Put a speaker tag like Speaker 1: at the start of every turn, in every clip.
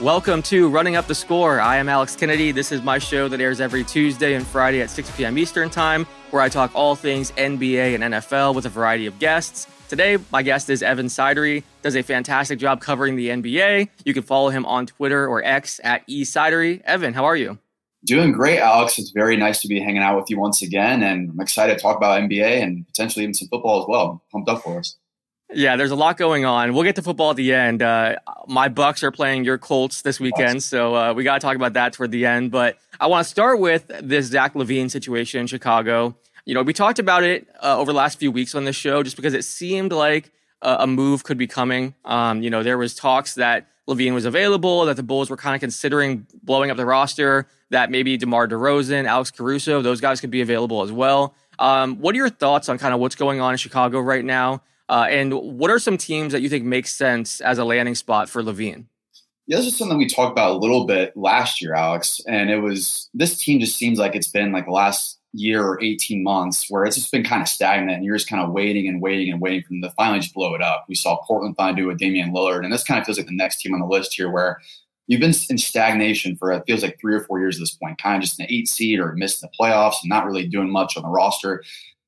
Speaker 1: Welcome to Running Up the Score. I am Alex Kennedy. This is my show that airs every Tuesday and Friday at 6 p.m. Eastern Time, where I talk all things NBA and NFL with a variety of guests. Today, my guest is Evan Sidery. Does a fantastic job covering the NBA. You can follow him on Twitter or X at eSidery. Evan, how are you?
Speaker 2: Doing great, Alex. It's very nice to be hanging out with you once again, and I'm excited to talk about NBA and potentially even some football as well. Pumped up for us.
Speaker 1: Yeah, there's a lot going on. We'll get to football at the end. Uh, my Bucks are playing your Colts this weekend, awesome. so uh, we got to talk about that toward the end. But I want to start with this Zach LaVine situation in Chicago. You know, we talked about it uh, over the last few weeks on this show, just because it seemed like a move could be coming. Um, you know, there was talks that LaVine was available, that the Bulls were kind of considering blowing up the roster, that maybe DeMar DeRozan, Alex Caruso, those guys could be available as well. Um, what are your thoughts on kind of what's going on in Chicago right now? Uh, and what are some teams that you think make sense as a landing spot for LaVine?
Speaker 2: Yeah, this is something we talked about a little bit last year, Alex. And it was this team just seems like it's been like the last year or 18 months where it's just been kind of stagnant and you're just kind of waiting and waiting and waiting for them to finally just blow it up. We saw Portland finally do with Damian Lillard. And this kind of feels like the next team on the list here where you've been in stagnation for it feels like three or four years at this point, kind of just an eight seed or missing the playoffs and not really doing much on the roster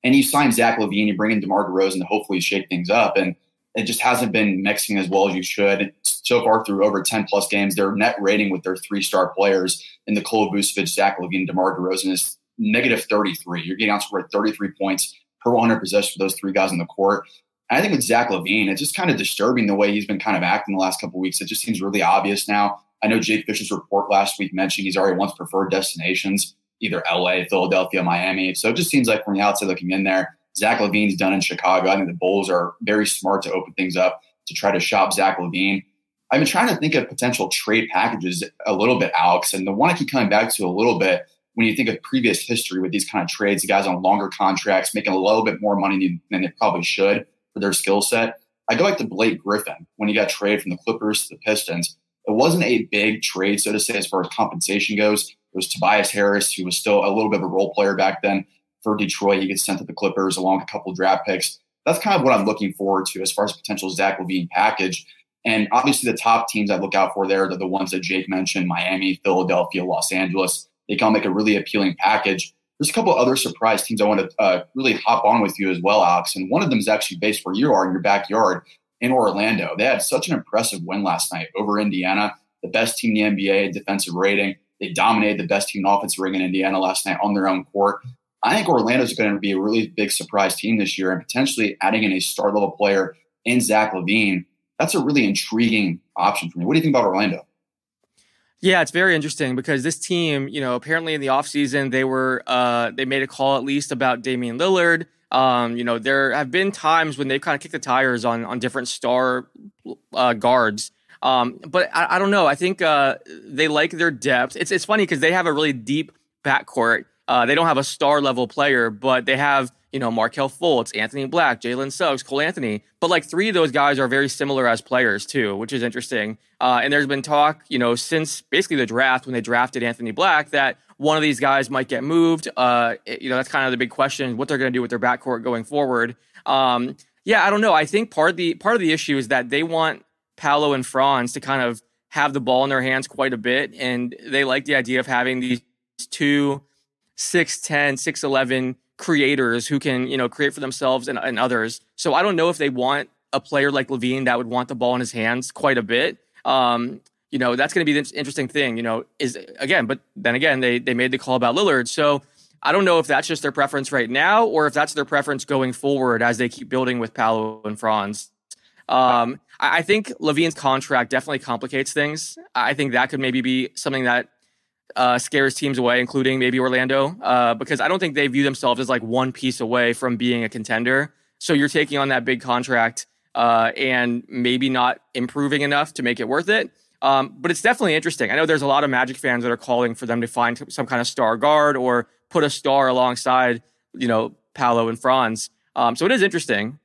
Speaker 2: and you sign Zach LaVine, you bring in DeMar DeRozan to hopefully shake things up. And it just hasn't been mixing as well as you should. So far through over 10 plus games, their net rating with their three star players in the Nikola Vucevic, Zach LaVine, DeMar DeRozan is negative 33. You're getting outscored 33 points per 100 possessions for those three guys on the court. And I think with Zach LaVine, it's just kind of disturbing the way he's been kind of acting the last couple weeks. It just seems really obvious now. I know Jake Fisher's report last week mentioned he's already once preferred destinations either LA, Philadelphia, Miami. So it just seems like from the outside looking in there, Zach LaVine's done in Chicago. I think the Bulls are very smart to open things up to try to shop Zach LaVine. I've been trying to think of potential trade packages a little bit, Alex. And the one I keep coming back to a little bit when you think of previous history with these kind of trades, the guys on longer contracts making a little bit more money than they probably should for their skill set. I go back to Blake Griffin when he got traded from the Clippers to the Pistons. It wasn't a big trade, so to say, as far as compensation goes. It was Tobias Harris, who was still a little bit of a role player back then for Detroit. He gets sent to the Clippers along with a couple draft picks. That's kind of what I'm looking forward to as far as potential Zach LaVine package. And obviously, the top teams I look out for there are the ones that Jake mentioned Miami, Philadelphia, Los Angeles. They can make a really appealing package. There's a couple other surprise teams I want to uh, really hop on with you as well, Alex. And one of them is actually based where you are in your backyard in Orlando. They had such an impressive win last night over Indiana, the best team in the NBA defensive rating. They dominated the best team in ring in Indiana last night on their own court. I think Orlando's going to be a really big surprise team this year, and potentially adding in a star level player in Zach LaVine. That's a really intriguing option for me. What do you think about Orlando?
Speaker 1: Yeah, it's very interesting because this team, you know, apparently in the offseason, they were uh, they made a call at least about Damian Lillard. Um, you know, there have been times when they've kind of kicked the tires on on different star uh, guards um, but I, I, don't know. I think uh, they like their depth. It's it's funny because they have a really deep backcourt. Uh, they don't have a star level player, but they have you know Markelle Fultz, Anthony Black, Jalen Suggs, Cole Anthony. But like three of those guys are very similar as players too, which is interesting. Uh, and there's been talk, you know, since basically the draft when they drafted Anthony Black that one of these guys might get moved. Uh, you know, that's kind of the big question: what they're going to do with their backcourt going forward. Um, yeah, I don't know. I think part of the part of the issue is that they want Paolo and Franz to kind of have the ball in their hands quite a bit. And they like the idea of having these two 6'10, 6'11 creators who can, you know, create for themselves and, and others. So I don't know if they want a player like LaVine that would want the ball in his hands quite a bit. Um, you know, that's going to be the interesting thing, you know, is again, but then again, they, they made the call about Lillard. So I don't know if that's just their preference right now or if that's their preference going forward as they keep building with Paolo and Franz. Um, I think LaVine's contract definitely complicates things. I think that could maybe be something that uh, scares teams away, including maybe Orlando, uh, because I don't think they view themselves as like one piece away from being a contender. So you're taking on that big contract uh, and maybe not improving enough to make it worth it. Um, but it's definitely interesting. I know there's a lot of Magic fans that are calling for them to find some kind of star guard or put a star alongside, you know, Paolo and Franz. Um, so it is interesting.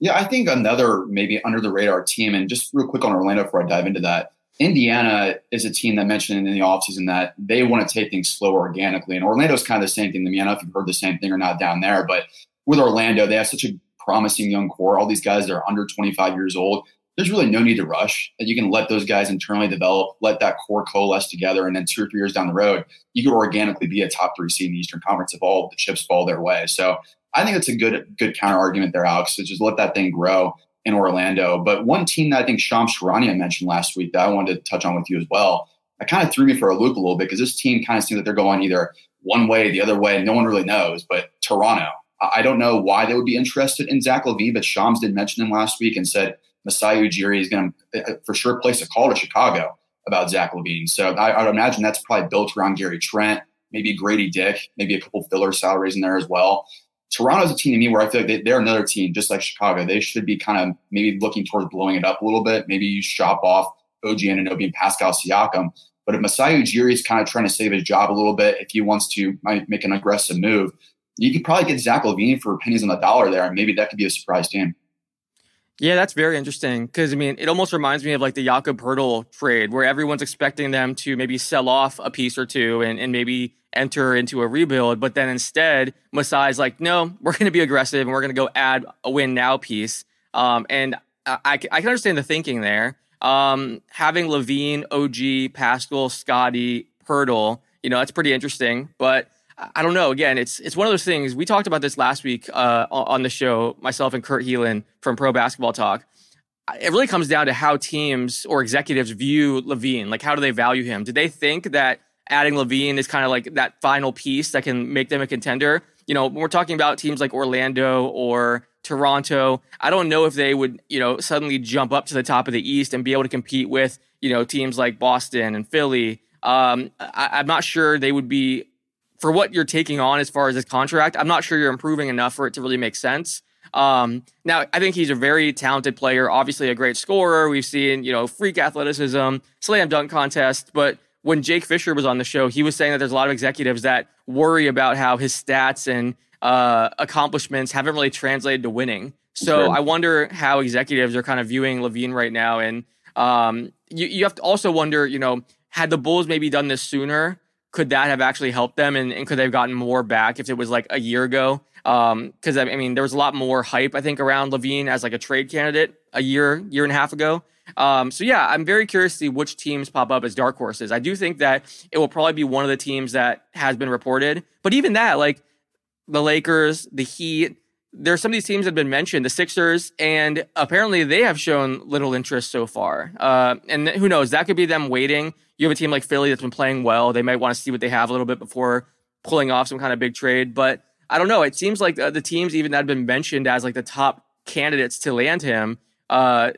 Speaker 2: Yeah, I think another maybe under the radar team, and just real quick on Orlando before I dive into that. Indiana is a team that mentioned in the offseason that they want to take things slow organically. And Orlando's kind of the same thing to me. I don't know if you've heard the same thing or not down there, but with Orlando, they have such a promising young core. All these guys that are under 25 years old. there's really no need to rush. You can let those guys internally develop, let that core coalesce together, and then two or three years down the road, you could organically be a top three seed in the Eastern Conference if all the chips fall their way. So I think it's a good good counter argument there, Alex. To just let that thing grow in Orlando. But one team that I think Shams Charania mentioned last week that I wanted to touch on with you as well, that kind of threw me for a loop a little bit because this team kind of seems like they're going either one way, the other way. No one really knows. But Toronto, I don't know why they would be interested in Zach LaVine, but Shams did mention him last week and said Masai Ujiri is going to uh, for sure place a call to Chicago about Zach LaVine. So I, I would imagine that's probably built around Gary Trent, maybe Gradey Dick, maybe a couple filler salaries in there as well. Toronto's a team to me where I feel like they, are another team, just like Chicago. They should be kind of maybe looking towards blowing it up a little bit. Maybe you shop off OG Anunoby and Pascal Siakam. But if Masai Ujiri is kind of trying to save his job a little bit, if he wants to make an aggressive move, you could probably get Zach LaVine for pennies on the dollar there, and maybe that could be a surprise team.
Speaker 1: Yeah, that's very interesting because I mean, it almost reminds me of like the Jakob Poeltl trade, where everyone's expecting them to maybe sell off a piece or two and, and maybe enter into a rebuild, but then instead, Masai's like, no, we're going to be aggressive and we're going to go add a win now piece. Um, and I, I, can understand the thinking there. Um, having LaVine, OG, Pascal, Scotty, Poeltl, you know, that's pretty interesting, but I don't know. Again, it's it's one of those things. We talked about this last week uh, on the show, myself and Kurt Helin from Pro Basketball Talk. It really comes down to how teams or executives view LaVine. Like, how do they value him? Do they think that adding LaVine is kind of like that final piece that can make them a contender? You know, when we're talking about teams like Orlando or Toronto, I don't know if they would, you know, suddenly jump up to the top of the East and be able to compete with, you know, teams like Boston and Philly. Um, I, I'm not sure they would be for what you're taking on as far as this contract, I'm not sure you're improving enough for it to really make sense. Um, now, I think he's a very talented player, obviously a great scorer. We've seen, you know, freak athleticism, slam dunk contest. But when Jake Fisher was on the show, he was saying that there's a lot of executives that worry about how his stats and uh, accomplishments haven't really translated to winning. So sure. I wonder how executives are kind of viewing LaVine right now. And um, you, you have to also wonder, you know, had the Bulls maybe done this sooner, could that have actually helped them and, and could they have gotten more back if it was like a year ago? Because um, I mean, there was a lot more hype I think around LaVine as like a trade candidate a year, year and a half ago. Um, so yeah, I'm very curious to see which teams pop up as dark horses. I do think that it will probably be one of the teams that has been reported, but even that, like the Lakers, the Heat, there's some of these teams that have been mentioned, the Sixers, and apparently they have shown little interest so far. Uh, and who knows? That could be them waiting. You have a team like Philly that's been playing well. They might want to see what they have a little bit before pulling off some kind of big trade. But I don't know. It seems like the, the teams even that have been mentioned as like the top candidates to land him, uh,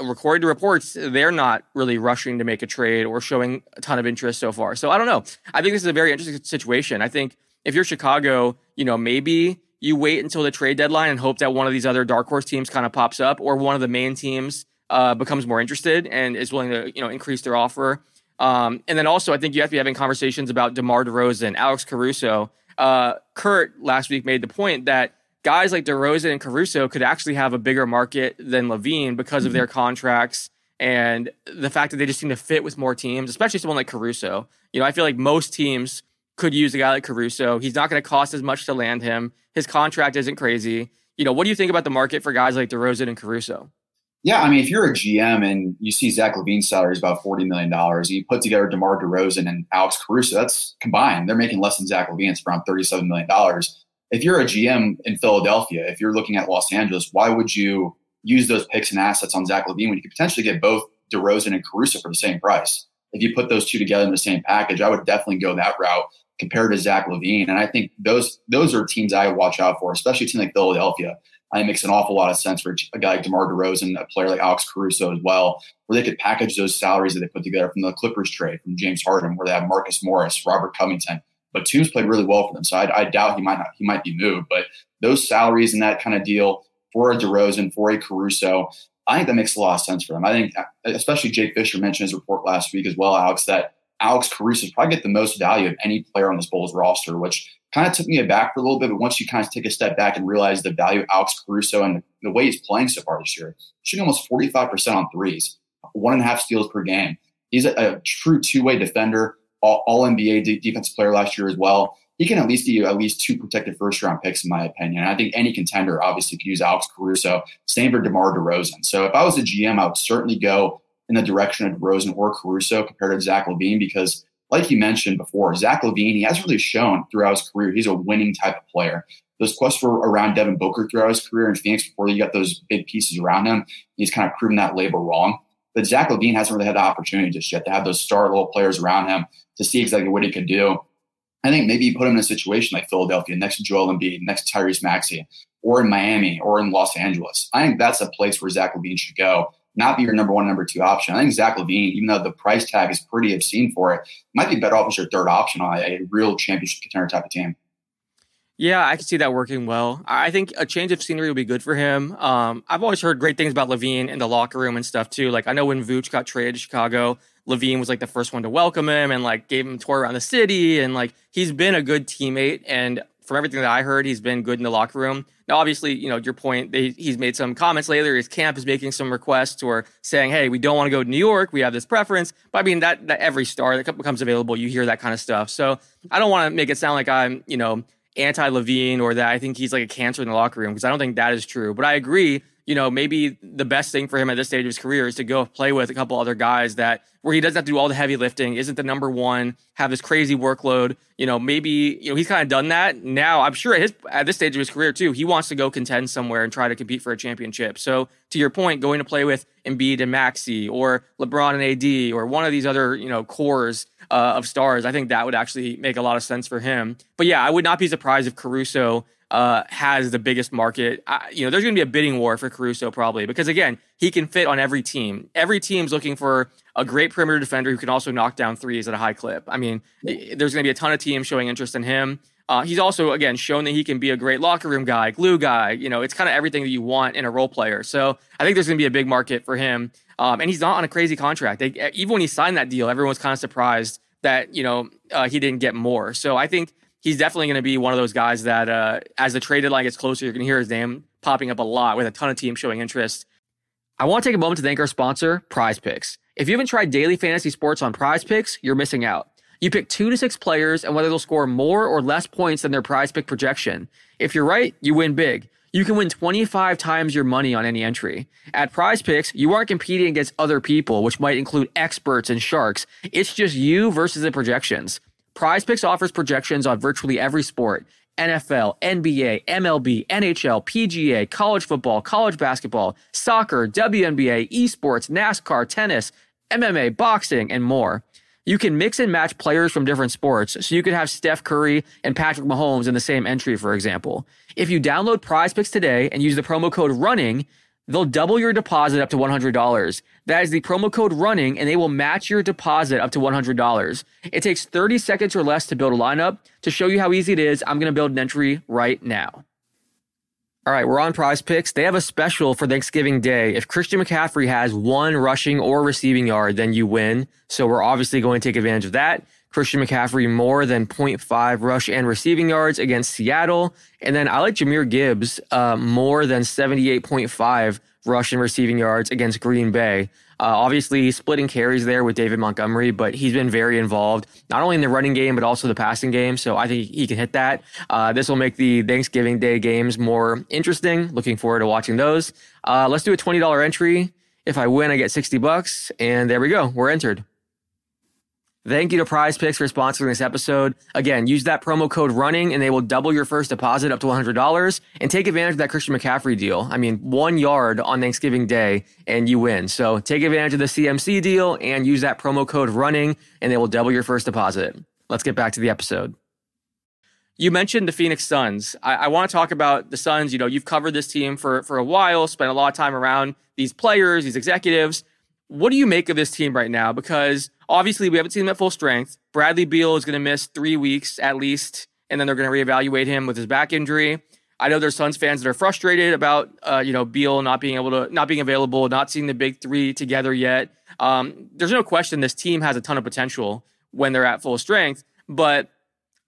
Speaker 1: according to reports, they're not really rushing to make a trade or showing a ton of interest so far. So I don't know. I think this is a very interesting situation. I think if you're Chicago, you know, maybe you wait until the trade deadline and hope that one of these other dark horse teams kind of pops up or one of the main teams uh, becomes more interested and is willing to you know increase their offer. Um, and then also, I think you have to be having conversations about DeMar DeRozan, Alex Caruso. Uh, Kurt last week made the point that guys like DeRozan and Caruso could actually have a bigger market than LaVine because of mm-hmm. their contracts and the fact that they just seem to fit with more teams, especially someone like Caruso. You know, I feel like most teams could use a guy like Caruso. He's not going to cost as much to land him. His contract isn't crazy. You know, what do you think about the market for guys like DeRozan and Caruso?
Speaker 2: Yeah, I mean, if you're a GM and you see Zach LaVine's salary is about $40 million, and you put together DeMar DeRozan and Alex Caruso, that's combined. They're making less than Zach LaVine. It's around $37 million. If you're a GM in Philadelphia, if you're looking at Los Angeles, why would you use those picks and assets on Zach LaVine when you could potentially get both DeRozan and Caruso for the same price? If you put those two together in the same package, I would definitely go that route compared to Zach LaVine. And I think those those are teams I watch out for, especially a team like Philadelphia. I makes an awful lot of sense for a guy like DeMar DeRozan, a player like Alex Caruso as well, where they could package those salaries that they put together from the Clippers trade, from James Harden, where they have Marcus Morris, Robert Covington. But Toombs played really well for them, so I, I doubt he might not he might be moved. But those salaries and that kind of deal for a DeRozan, for a Caruso, I think that makes a lot of sense for them. I think, especially Jake Fisher mentioned his report last week as well, Alex, that Alex Caruso probably get the most value of any player on this Bulls roster, which kind of took me aback for a little bit. But once you kind of take a step back and realize the value of Alex Caruso and the way he's playing so far this year, shooting almost 45% on threes, one and a half steals per game. He's a, a true two way defender, all, all NBA defensive player last year as well. he can at least do at least two protected first round picks, in my opinion. And I think any contender obviously could use Alex Caruso. Same for DeMar DeRozan. So if I was a GM, I would certainly go in the direction of DeRozan or Caruso compared to Zach LaVine because, like you mentioned before, Zach LaVine, he has really shown throughout his career he's a winning type of player. Those quests were around Devin Booker throughout his career in Phoenix before you got those big pieces around him. He's kind of proven that label wrong. But Zach LaVine hasn't really had the opportunity just yet to have those star level players around him to see exactly what he could do. I think maybe you put him in a situation like Philadelphia, next to Joel Embiid, next to Tyrese Maxey, or in Miami, or in Los Angeles. I think that's a place where Zach LaVine should go, not be your number one, number two option. I think Zach LaVine, even though the price tag is pretty obscene for it, might be better off as your third option on a real championship contender type of team.
Speaker 1: Yeah, I can see that working well. I think a change of scenery would be good for him. Um, I've always heard great things about LaVine in the locker room and stuff too. Like I know when Vooch got traded to Chicago, LaVine was like the first one to welcome him and like gave him a tour around the city and like he's been a good teammate and from everything that I heard, he's been good in the locker room. Now, obviously, you know your point. They, he's made some comments lately. His camp is making some requests or saying, "Hey, we don't want to go to New York. We have this preference." But I mean, that, that every star that becomes available, you hear that kind of stuff. So I don't want to make it sound like I'm, you know, anti LaVine or that I think he's like a cancer in the locker room because I don't think that is true. But I agree. You know, maybe the best thing for him at this stage of his career is to go play with a couple other guys that where he doesn't have to do all the heavy lifting, isn't the number one, have this crazy workload. You know, maybe you know he's kind of done that. Now I'm sure at his at this stage of his career too, he wants to go contend somewhere and try to compete for a championship. So to your point, going to play with Embiid and Maxey or LeBron and AD or one of these other you know cores uh, of stars, I think that would actually make a lot of sense for him. But yeah, I would not be surprised if Caruso uh, has the biggest market. I, you know, there's going to be a bidding war for Caruso probably because again, he can fit on every team. Every team's looking for a great perimeter defender who can also knock down threes at a high clip. I mean, there's going to be a ton of teams showing interest in him. Uh, he's also again shown that he can be a great locker room guy, glue guy. You know, it's kind of everything that you want in a role player. So I think there's going to be a big market for him. Um, and he's not on a crazy contract. They, even when he signed that deal, everyone was kind of surprised that you know uh, he didn't get more. So I think he's definitely going to be one of those guys that uh, as the trade deadline gets closer, you're going to hear his name popping up a lot with a ton of teams showing interest. I want to take a moment to thank our sponsor, PrizePicks. If you haven't tried daily fantasy sports on PrizePicks, you're missing out. You pick two to six players and whether they'll score more or less points than their prize pick projection. If you're right, you win big. You can win 25 times your money on any entry. At prize picks, you aren't competing against other people, which might include experts and sharks. It's just you versus the projections. PrizePicks offers projections on virtually every sport NFL, NBA, MLB, NHL, PGA, college football, college basketball, soccer, WNBA, esports, NASCAR, tennis, MMA, boxing, and more. You can mix and match players from different sports, so you could have Steph Curry and Patrick Mahomes in the same entry, for example. If you download Prize Picks today and use the promo code RUNNING, they'll double your deposit up to $100. That is the promo code running, and they will match your deposit up to $100. It takes 30 seconds or less to build a lineup. To show you how easy it is, I'm going to build an entry right now. All right, we're on prize picks. They have a special for Thanksgiving Day. If Christian McCaffrey has one rushing or receiving yard, then you win. So we're obviously going to take advantage of that. Christian McCaffrey more than 0.5 rush and receiving yards against Seattle. And then I like Jahmyr Gibbs uh, more than 78.5 rush and receiving yards against Green Bay. Uh, obviously, splitting carries there with David Montgomery, but he's been very involved, not only in the running game, but also the passing game. So I think he can hit that. Uh, this will make the Thanksgiving Day games more interesting. Looking forward to watching those. Uh, let's do a $20 entry. If I win, I get 60 bucks. And there we go. We're entered. Thank you to PrizePicks for sponsoring this episode. Again, use that promo code running and they will double your first deposit up to $100 and take advantage of that Christian McCaffrey deal. I mean, one yard on Thanksgiving Day and you win. So take advantage of the CMC deal and use that promo code running and they will double your first deposit. Let's get back to the episode. You mentioned the Phoenix Suns. I, I want to talk about the Suns. You know, you've covered this team for, for a while, spent a lot of time around these players, these executives. What do you make of this team right now? Because obviously we haven't seen him at full strength. Bradley Beal is going to miss three weeks at least, and then they're going to reevaluate him with his back injury. I know there's Suns fans that are frustrated about uh, you know Beal not being able to not being available, not seeing the big three together yet. Um, there's no question this team has a ton of potential when they're at full strength, but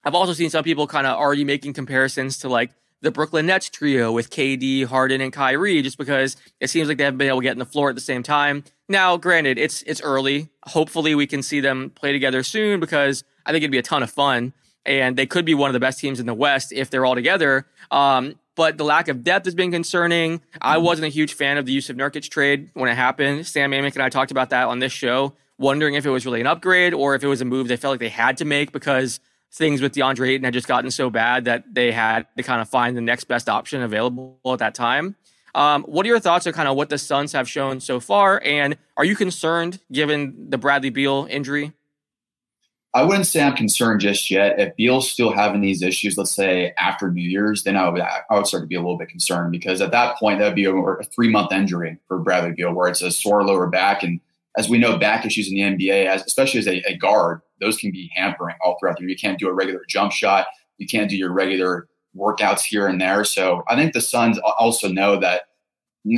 Speaker 1: I've also seen some people kind of already making comparisons to like the Brooklyn Nets trio with KD, Harden, and Kyrie, just because it seems like they haven't been able to get in the floor at the same time. Now, granted, it's it's early. Hopefully, we can see them play together soon because I think it'd be a ton of fun. and they could be one of the best teams in the West if they're all together. Um, but the lack of depth has been concerning. I mm-hmm. wasn't a huge fan of the Jusuf Nurkic trade when it happened. Sam Amick and I talked about that on this show, wondering if it was really an upgrade or if it was a move they felt like they had to make because things with DeAndre Ayton had just gotten so bad that they had to kind of find the next best option available at that time. Um, what are your thoughts on kind of what the Suns have shown so far? And are you concerned given the Bradley Beal injury?
Speaker 2: I wouldn't say I'm concerned just yet. If Beal's still having these issues, let's say after New Year's, then I would I would start to be a little bit concerned because at that point that would be a, a three month injury for Bradley Beal, where it's a sore lower back, and as we know, back issues in the NBA, as, especially as a, a guard, those can be hampering all throughout the year. You can't do a regular jump shot, you can't do your regular workouts here and there. So I think the Suns also know that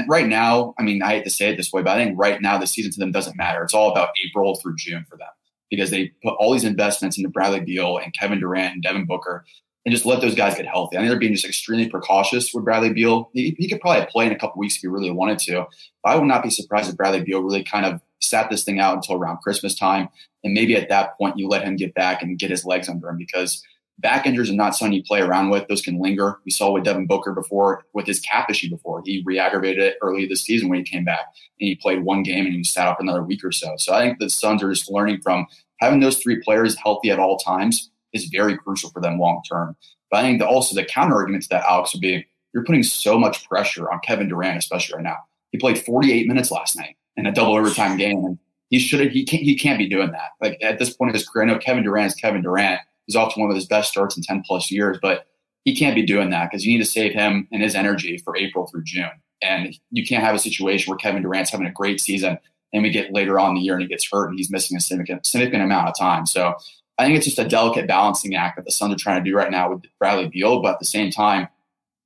Speaker 2: right now. I mean, I hate to say it this way, but I think right now the season to them doesn't matter. It's all about April through June for them because they put all these investments into Bradley Beal and Kevin Durant and Devin Booker and just let those guys get healthy. I think they're being just extremely precautious with Bradley Beal. He, he could probably play in a couple weeks if he really wanted to. But I would not be surprised if Bradley Beal really kind of sat this thing out until around Christmas time. And maybe at that point, you let him get back and get his legs under him because back injuries are not something you play around with. Those can linger. We saw with Devin Booker before with his cap issue before. He re-aggravated it early this season when he came back and he played one game and he sat out another week or so. So I think the Suns are just learning from having those three players healthy at all times is very crucial for them long term. But I think also the counter argument to that, Alex, would be you're putting so much pressure on Kevin Durant, especially right now. He played 48 minutes last night in a double overtime game, and he should he can't he can't be doing that. Like at this point in his career, I know Kevin Durant is Kevin Durant. He's off to one of his best starts in 10 plus years, but he can't be doing that because you need to save him and his energy for April through June. And you can't have a situation where Kevin Durant's having a great season and we get later on in the year and he gets hurt and he's missing a significant, significant amount of time. So I think it's just a delicate balancing act that the Suns are trying to do right now with Bradley Beal, but at the same time,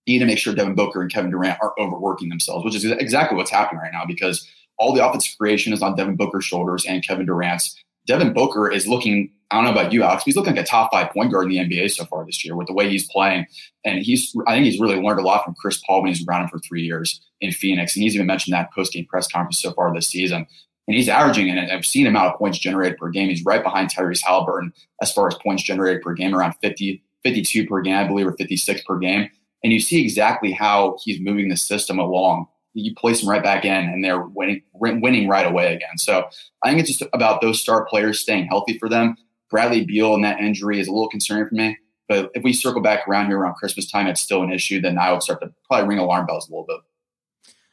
Speaker 2: you need to make sure Devin Booker and Kevin Durant aren't overworking themselves, which is exactly what's happening right now because all the offensive creation is on Devin Booker's shoulders and Kevin Durant's. Devin Booker is looking, I don't know about you, Alex, he's looking like a top five point guard in the NBA so far this year with the way he's playing. And he's, I think he's really learned a lot from Chris Paul when he's around him for three years in Phoenix. And he's even mentioned that post game press conference so far this season and he's averaging an obscene amount of points generated per game. He's right behind Tyrese Halliburton as far as points generated per game, around 50, 52 per game, I believe, or 56 per game. And you see exactly how he's moving the system along. You place them right back in, and they're winning, winning right away again. So I think it's just about those star players staying healthy for them. Bradley Beal and that injury is a little concerning for me. But if we circle back around here around Christmas time, it's still an issue, then I would start to probably ring alarm bells a little bit.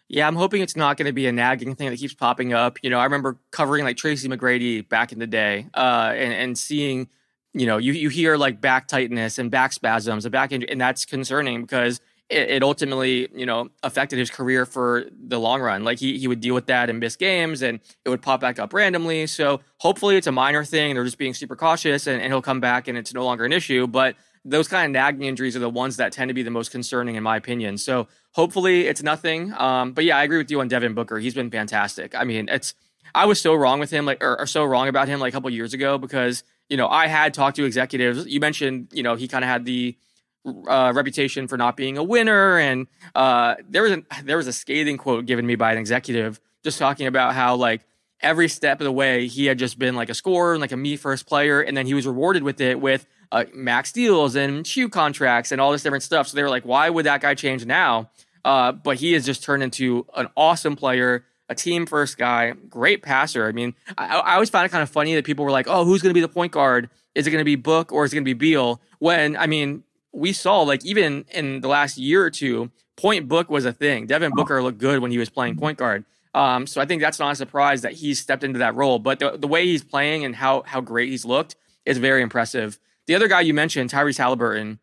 Speaker 1: Yeah, I'm hoping it's not going to be a nagging thing that keeps popping up. You know, I remember covering like Tracy McGrady back in the day, uh, and and seeing, you know, you you hear like back tightness and back spasms, and back injury, and that's concerning because it, ultimately, you know, affected his career for the long run. Like he he would deal with that and miss games, and it would pop back up randomly. So hopefully, it's a minor thing. They're just being super cautious, and, and he'll come back, and it's no longer an issue. But those kind of nagging injuries are the ones that tend to be the most concerning, in my opinion. So hopefully it's nothing. Um, but yeah, I agree with you on Devin Booker. He's been fantastic. I mean, it's I was so wrong with him, like or, or so wrong about him like a couple years ago because you know I had talked to executives. You mentioned you know he kind of had the uh, reputation for not being a winner, and uh, there was a there was a scathing quote given me by an executive just talking about how like every step of the way he had just been like a scorer and like a me first player, and then he was rewarded with it with uh, max deals and shoe contracts and all this different stuff. So they were like, why would that guy change now? Uh, but he has just turned into an awesome player, a team first guy, great passer. I mean, I, I always found it kind of funny that people were like, oh, who's going to be the point guard? Is it going to be Book or is it going to be Beal? When, I mean, we saw like even in the last year or two, point book was a thing. Devin Booker looked good when he was playing point guard. Um, so I think that's not a surprise that he's stepped into that role. But the, the way he's playing and how how great he's looked is very impressive. The other guy you mentioned, Tyrese Halliburton,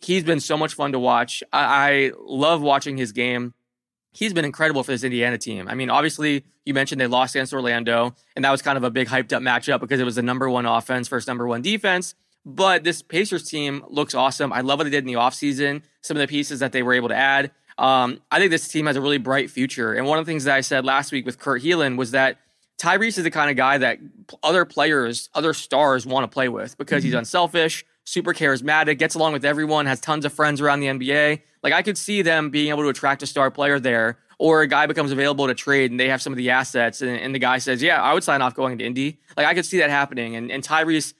Speaker 1: he's been so much fun to watch. I, I love watching his game. He's been incredible for this Indiana team. I mean, obviously, you mentioned they lost against Orlando, and that was kind of a big hyped up matchup because it was the number one offense versus number one defense. But this Pacers team looks awesome. I love what they did in the offseason, some of the pieces that they were able to add. Um, I think this team has a really bright future. And one of the things that I said last week with Kurt Helin was that Tyrese is the kind of guy that other players, other stars want to play with because mm-hmm. he's unselfish, super charismatic, gets along with everyone, has tons of friends around the NBA. Like I could see them being able to attract a star player there, or a guy becomes available to trade and they have some of the assets, and, and the guy says, "Yeah, I would sign off going to Indy." Like I could see that happening, and, and Tyrese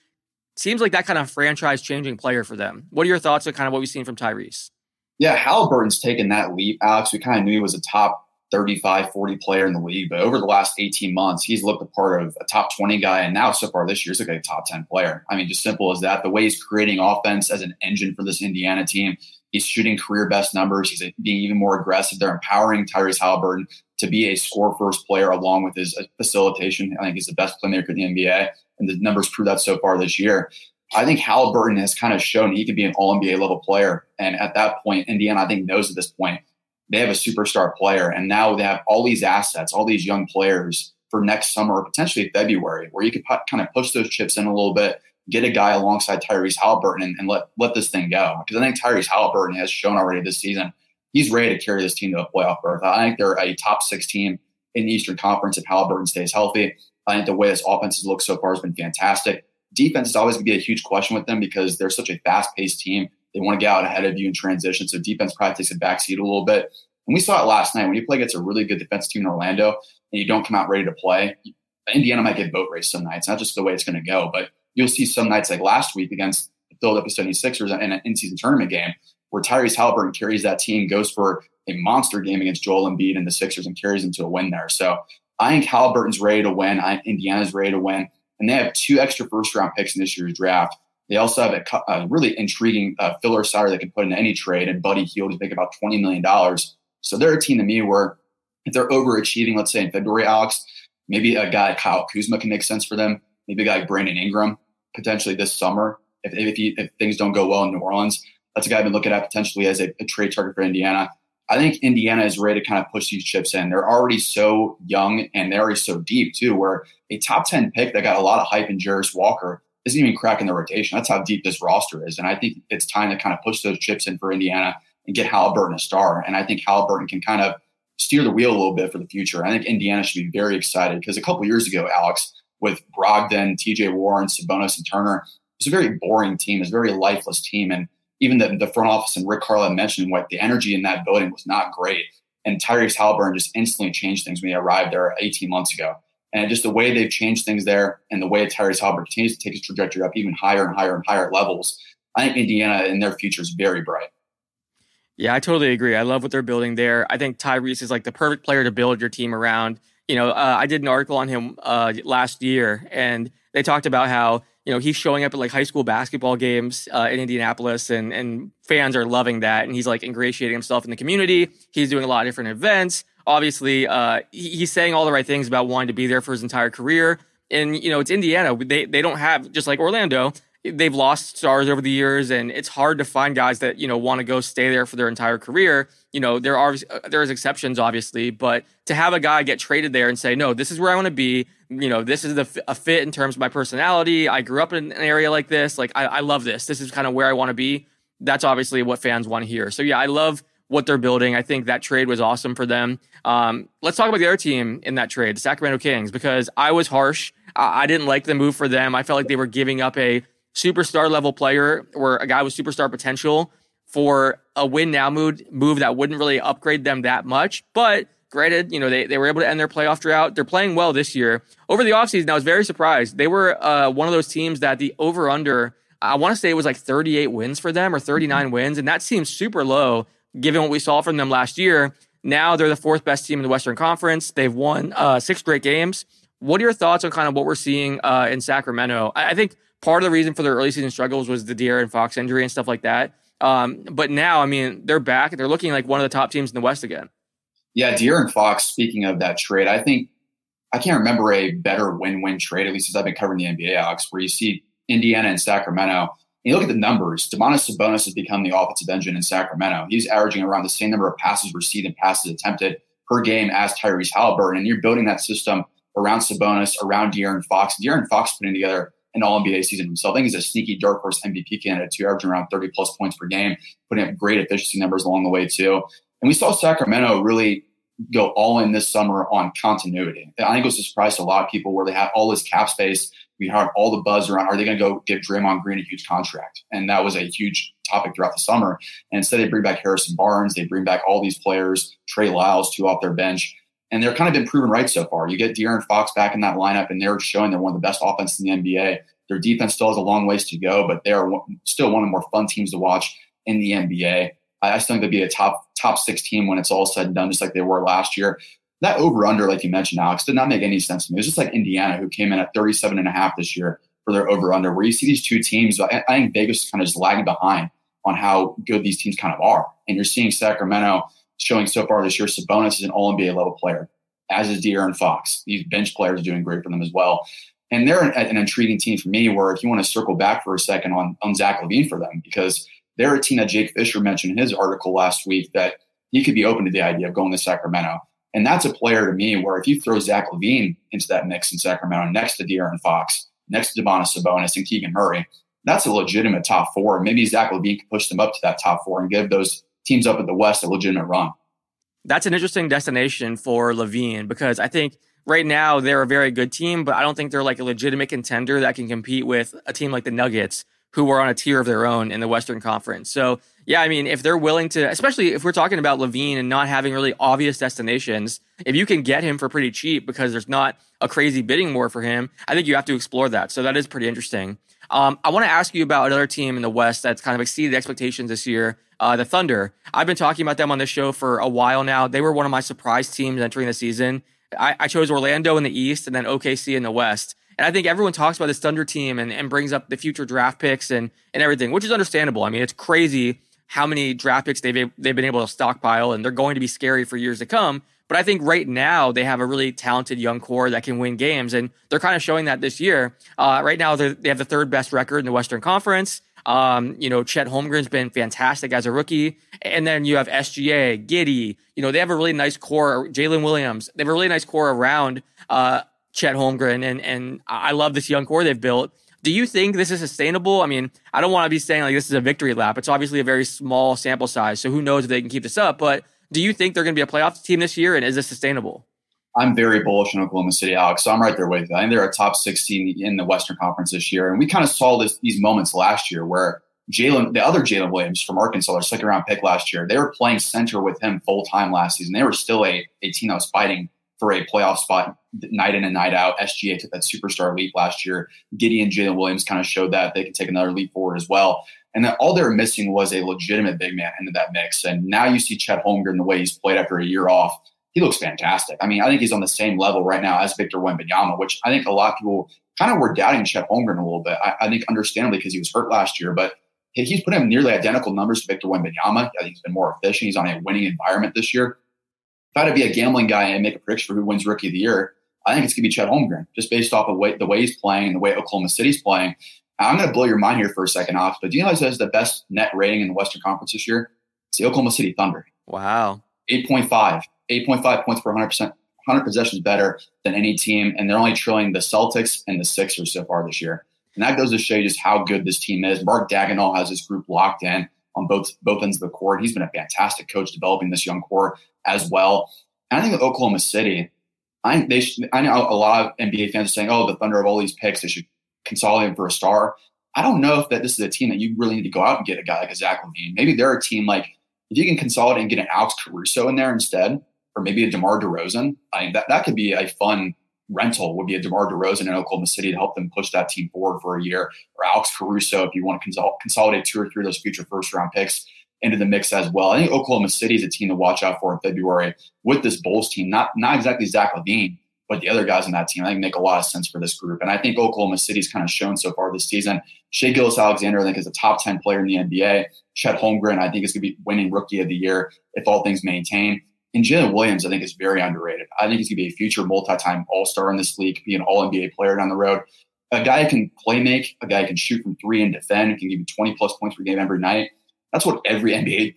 Speaker 1: seems like that kind of franchise changing player for them. What are your thoughts on kind of what we've seen from Tyrese?
Speaker 2: Yeah, Halliburton's taken that leap, Alex. We kind of knew he was a top 35, 40 player in the league. But over the last 18 months, he's looked a part of a top 20 guy. And now, so far this year, he's like a top 10 player. I mean, just simple as that. The way he's creating offense as an engine for this Indiana team, he's shooting career best numbers. He's being even more aggressive. They're empowering Tyrese Halliburton to be a score first player along with his uh, facilitation. I think he's the best playmaker in the NBA. And the numbers prove that so far this year. I think Halliburton has kind of shown he could be an all NBA level player. And at that point, Indiana, I think, knows at this point they have a superstar player, and now they have all these assets, all these young players for next summer or potentially February, where you could kind of push those chips in a little bit, get a guy alongside Tyrese Halliburton, and, and let let this thing go. Because I think Tyrese Halliburton has shown already this season he's ready to carry this team to a playoff berth. I think they're a top six team in the Eastern Conference if Halliburton stays healthy. I think the way this offense has looked so far has been fantastic. Defense is always going to be a huge question with them because they're such a fast paced team. They want to get out ahead of you in transition. So defense probably takes a backseat a little bit. And we saw it last night when you play against a really good defense team in Orlando and you don't come out ready to play. Indiana might get boat race some nights. Not just the way it's going to go, but you'll see some nights like last week against the Philadelphia 76ers in an in-season tournament game where Tyrese Halliburton carries that team, goes for a monster game against Joel Embiid and the Sixers and carries them to a win there. So I think Halliburton's ready to win. I Indiana's ready to win. And they have two extra first round picks in this year's draft. They also have a, a really intriguing uh, filler side they can put in any trade, and Buddy Hield to make about $20 million. So they're a team to me where if they're overachieving, let's say in February, Alex, maybe a guy Kyle Kuzma can make sense for them. Maybe a guy like Brandon Ingram potentially this summer if if, he, if things don't go well in New Orleans. That's a guy I've been looking at potentially as a, a trade target for Indiana. I think Indiana is ready to kind of push these chips in. They're already so young and they're already so deep too. Where a top ten pick that got a lot of hype in Jarace Walker isn't even cracking the rotation. That's how deep this roster is, and I think it's time to kind of push those chips in for Indiana and get Halliburton a star. And I think Halliburton can kind of steer the wheel a little bit for the future. I think Indiana should be very excited because a couple years ago, Alex, with Brogdon, TJ Warren, Sabonis, and Turner, it was a very boring team. It a very lifeless team. And even the, the front office and Rick Carlisle mentioned what the energy in that building was not great. And Tyrese Halliburton just instantly changed things when he arrived there 18 months ago. And just the way they've changed things there and the way Tyrese Halliburton continues to take his trajectory up even higher and higher and higher levels, I think Indiana in their future is very bright.
Speaker 1: Yeah, I totally agree. I love what they're building there. I think Tyrese is like the perfect player to build your team around. You know, uh, I did an article on him uh, last year, and they talked about how you know he's showing up at like high school basketball games uh, in Indianapolis, and and fans are loving that, and he's like ingratiating himself in the community. He's doing a lot of different events. Obviously, uh, he, he's saying all the right things about wanting to be there for his entire career. And you know, it's Indiana. They they don't have just like Orlando they've lost stars over the years, and it's hard to find guys that you know want to go stay there for their entire career. You know, there are uh, there's exceptions, obviously, but to have a guy get traded there and say, no, this is where I want to be. You know, this is the, a fit in terms of my personality. I grew up in an area like this. Like, I, I love this. This is kind of where I want to be. That's obviously what fans want to hear. So yeah, I love what they're building. I think that trade was awesome for them. Um, let's talk about the other team in that trade, the Sacramento Kings, because I was harsh. I, I didn't like the move for them. I felt like they were giving up a superstar level player or a guy with superstar potential for a win now move, move that wouldn't really upgrade them that much. But granted, you know, they, they were able to end their playoff drought. They're playing well this year. Over the offseason, I was very surprised. They were uh, one of those teams that the over under, I want to say it was like 38 wins for them or 39 mm-hmm. wins. And that seems super low given what we saw from them last year. Now they're the fourth best team in the Western Conference. They've won uh, six great games. What are your thoughts on kind of what we're seeing uh, in Sacramento? I, I think part of the reason for their early season struggles was the De'Aaron Fox injury and stuff like that. Um, but now, I mean, they're back. They're looking like one of the top teams in the West again.
Speaker 2: Yeah, De'Aaron Fox. Speaking of that trade, I think I can't remember a better win-win trade, at least since I've been covering the NBA, Alex, where you see Indiana and Sacramento. And you look at the numbers. Domantas Sabonis has become the offensive engine in Sacramento. He's averaging around the same number of passes received and passes attempted per game as Tyrese Halliburton. And you're building that system around Sabonis, around De'Aaron Fox. De'Aaron Fox putting together an all NBA season himself. I think he's a sneaky dark horse MVP candidate too, averaging around 30 plus points per game, putting up great efficiency numbers along the way too. And we saw Sacramento really go all in this summer on continuity. I think it was a surprise to a lot of people where they had all this cap space. We had all the buzz around, are they going to go give Draymond Green a huge contract? And that was a huge topic throughout the summer. And instead, they bring back Harrison Barnes. They bring back all these players, Trey Lyles, two off their bench. And they're kind of been proven right so far. You get De'Aaron Fox back in that lineup, and they're showing they're one of the best offenses in the NBA. Their defense still has a long ways to go, but they are still one of the more fun teams to watch in the NBA. I still think they'll be a top top six team when it's all said and done, just like they were last year. That over under, like you mentioned, Alex, did not make any sense to me. It was just like Indiana, who came in at 37 and a half this year for their over under, where you see these two teams. I, I think Vegas is kind of just lagging behind on how good these teams kind of are. And you're seeing Sacramento showing so far this year, Sabonis is an all NBA level player, as is De'Aaron Fox. These bench players are doing great for them as well. And they're an, an intriguing team for me, where if you want to circle back for a second on, on Zach LaVine for them, because they're a team that Jake Fisher mentioned in his article last week that he could be open to the idea of going to Sacramento. And that's a player to me where if you throw Zach LaVine into that mix in Sacramento next to De'Aaron Fox, next to Domantas Sabonis and Keegan Murray, that's a legitimate top four. Maybe Zach LaVine can push them up to that top four and give those teams up at the West a legitimate run.
Speaker 1: That's an interesting destination for LaVine because I think right now they're a very good team, but I don't think they're like a legitimate contender that can compete with a team like the Nuggets who are on a tier of their own in the Western Conference. So, yeah, I mean, if they're willing to, especially if we're talking about LaVine and not having really obvious destinations, if you can get him for pretty cheap because there's not a crazy bidding war for him, I think you have to explore that. So that is pretty interesting. Um, I want to ask you about another team in the West that's kind of exceeded expectations this year, uh, the Thunder. I've been talking about them on this show for a while now. They were one of my surprise teams entering the season. I, I chose Orlando in the East and then OKC in the West. And I think everyone talks about this Thunder team and, and brings up the future draft picks and, and everything, which is understandable. I mean, it's crazy how many draft picks they've, they've been able to stockpile, and they're going to be scary for years to come. But I think right now they have a really talented young core that can win games, and they're kind of showing that this year. Uh, right now, they have the third best record in the Western Conference. Um, you know, Chet Holmgren's been fantastic as a rookie. And then you have SGA, Giddey. You know, they have a really nice core. Jalen Williams. They have a really nice core around uh, Chet Holmgren, and and I love this young core they've built. Do you think this is sustainable? I mean, I don't want to be saying like this is a victory lap. It's obviously a very small sample size, so who knows if they can keep this up. But do you think they're going to be a playoff team this year, and is this sustainable?
Speaker 2: I'm very bullish on Oklahoma City, Alex. So I'm right there with you. I think they're a top 16 in the Western Conference this year, and we kind of saw this these moments last year where Jalen, the other Jalen Williams from Arkansas, their second round pick last year, they were playing center with him full time last season. They were still a, a team that was fighting for a playoff spot night in and night out. SGA took that superstar leap last year. Gideon Jalen Williams kind of showed that they could take another leap forward as well. And then all they were missing was a legitimate big man into that mix. And now you see Chet Holmgren the way he's played after a year off. He looks fantastic. I mean, I think he's on the same level right now as Victor Wembanyama, which I think a lot of people kind of were doubting Chet Holmgren a little bit. I, I think understandably because he was hurt last year, but he's put him nearly identical numbers to Victor Wembanyama. I think he's been more efficient. He's on a winning environment this year if I had to be a gambling guy and make a prediction for who wins Rookie of the Year, I think it's going to be Chet Holmgren, just based off of way, the way he's playing and the way Oklahoma City's playing. I'm going to blow your mind here for a second off, but do you know who has the best net rating in the Western Conference this year? It's the Oklahoma City Thunder.
Speaker 1: Wow.
Speaker 2: 8.5. 8.5 points per 100%, 100 possessions better than any team, and they're only trailing the Celtics and the Sixers so far this year. And that goes to show you just how good this team is. Mark Daigneault has his group locked in on both both ends of the court. He's been a fantastic coach developing this young core as well. And I think Oklahoma City, I they should, I know a lot of NBA fans are saying, "Oh, the Thunder have all these picks; they should consolidate for a star." I don't know if that this is a team that you really need to go out and get a guy like a Zach LaVine. Maybe they're a team like if you can consolidate and get an Alex Caruso in there instead, or maybe a DeMar DeRozan. I that that could be a fun rental. Would be a DeMar DeRozan in Oklahoma City to help them push that team forward for a year, or Alex Caruso if you want to consolidate two or three of those future first round picks into the mix as well. I think Oklahoma City is a team to watch out for in February with this Bulls team. Not not exactly Zach LaVine, but the other guys in that team. I think make a lot of sense for this group. And I think Oklahoma City's kind of shown so far this season. Shai Gilgeous-Alexander, I think, is a top 10 player in the NBA. Chet Holmgren, I think, is going to be winning rookie of the year if all things maintain. And Jalen Williams, I think, is very underrated. I think he's going to be a future multi-time All-Star in this league, be an All-NBA player down the road. A guy can play make, a guy can shoot from three and defend, can give you 20 plus points per game every night. That's what every NBA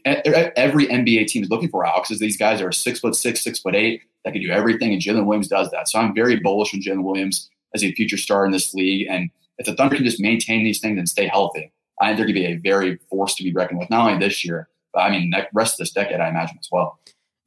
Speaker 2: every NBA team is looking for. Alex is these guys are six foot six, six foot eight that can do everything, and Jalen Williams does that. So I'm very bullish on Jalen Williams as a future star in this league. And if the Thunder can just maintain these things and stay healthy, I think they're going to be a very force to be reckoned with. Not only this year, but I mean, rest of this decade, I imagine as well.